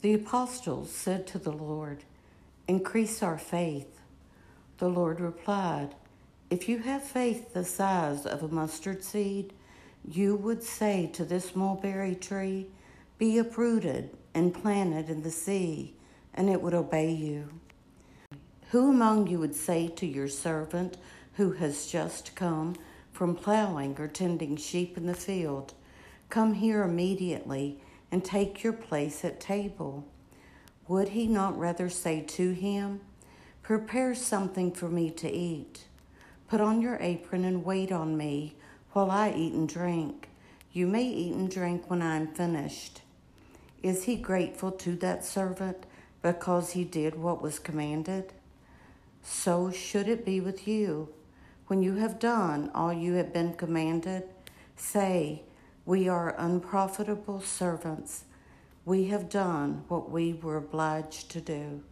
The apostles said to the Lord, Increase our faith. The Lord replied, If you have faith the size of a mustard seed, you would say to this mulberry tree, Be uprooted and planted in the sea, and it would obey you. Who among you would say to your servant who has just come from plowing or tending sheep in the field, Come here immediately and take your place at table? Would he not rather say to him, Prepare something for me to eat? Put on your apron and wait on me while I eat and drink. You may eat and drink when I am finished. Is he grateful to that servant because he did what was commanded? So should it be with you. When you have done all you have been commanded, say, We are unprofitable servants. We have done what we were obliged to do.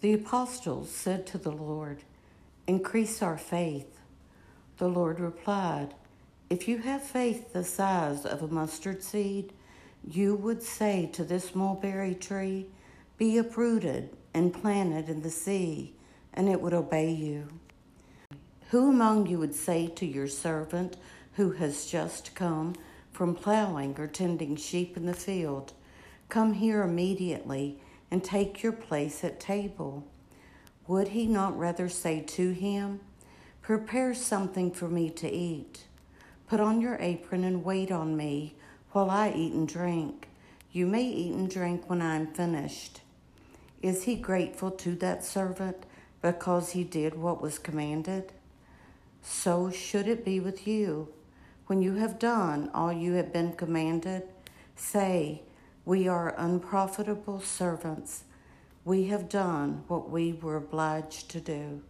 The apostles said to the Lord, Increase our faith. The Lord replied, If you have faith the size of a mustard seed, you would say to this mulberry tree, Be uprooted and planted in the sea, and it would obey you. Who among you would say to your servant who has just come from plowing or tending sheep in the field, Come here immediately and take your place at table? Would he not rather say to him, Prepare something for me to eat? Put on your apron and wait on me while I eat and drink. You may eat and drink when I am finished. Is he grateful to that servant because he did what was commanded? So should it be with you. When you have done all you have been commanded, say, We are unprofitable servants. We have done what we were obliged to do.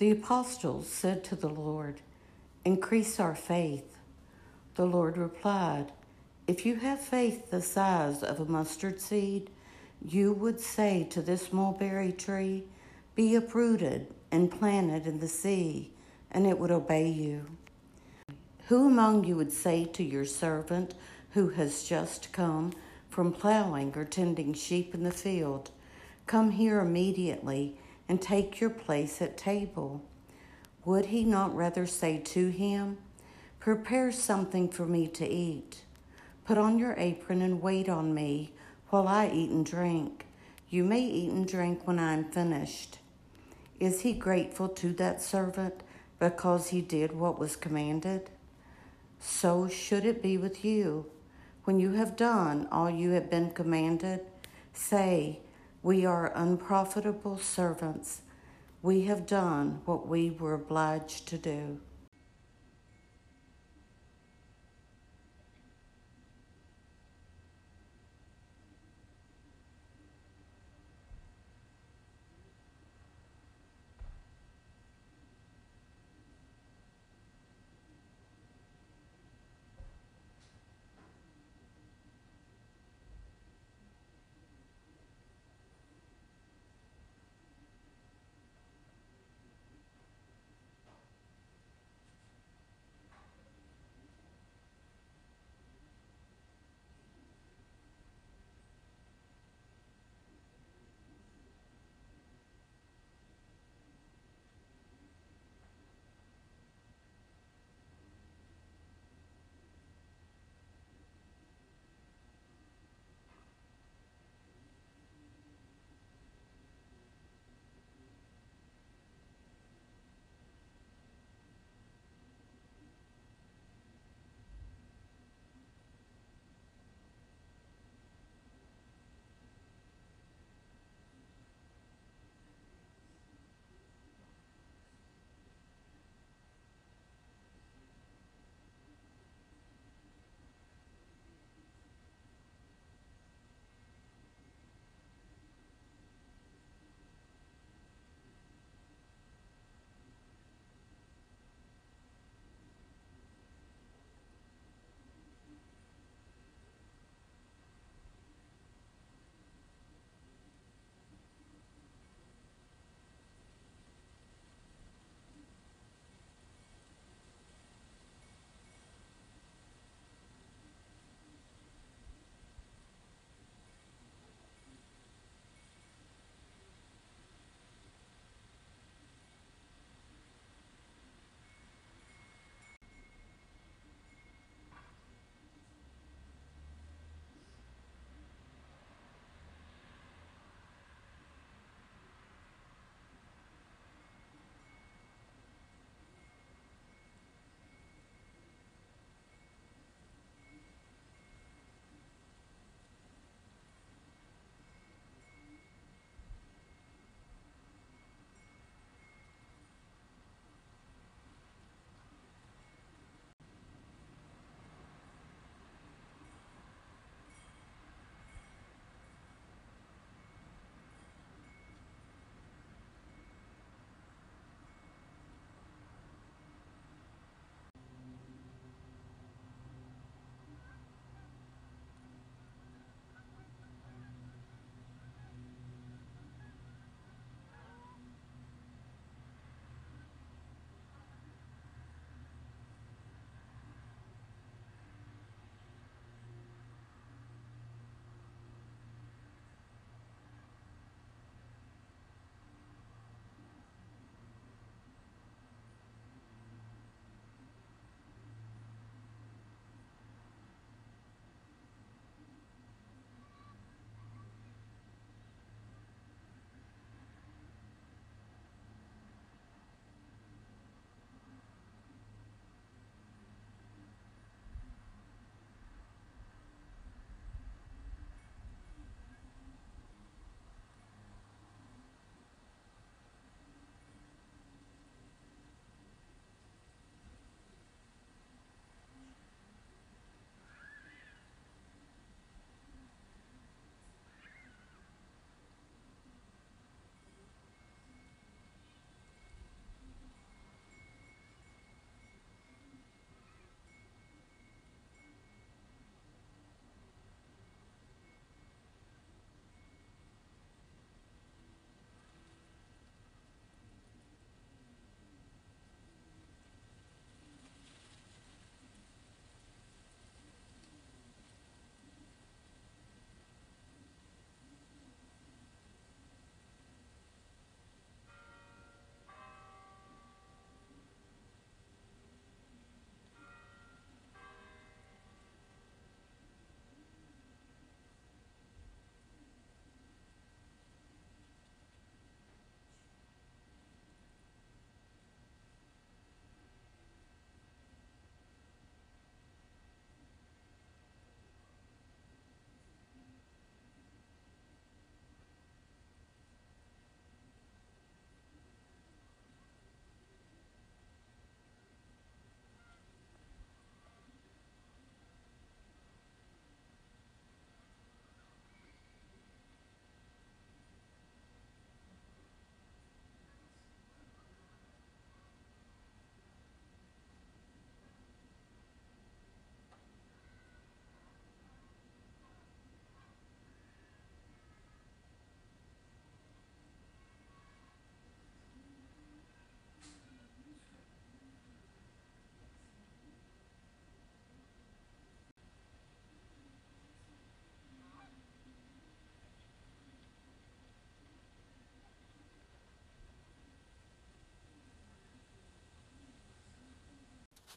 The apostles said to the Lord, Increase our faith. The Lord replied, If you have faith the size of a mustard seed, you would say to this mulberry tree, Be uprooted and planted in the sea, and it would obey you. Who among you would say to your servant who has just come from plowing or tending sheep in the field, Come here immediately and take your place at table? Would he not rather say to him, Prepare something for me to eat? Put on your apron and wait on me while I eat and drink. You may eat and drink when I am finished. Is he grateful to that servant because he did what was commanded? So should it be with you. When you have done all you have been commanded, say, We are unprofitable servants. We have done what we were obliged to do.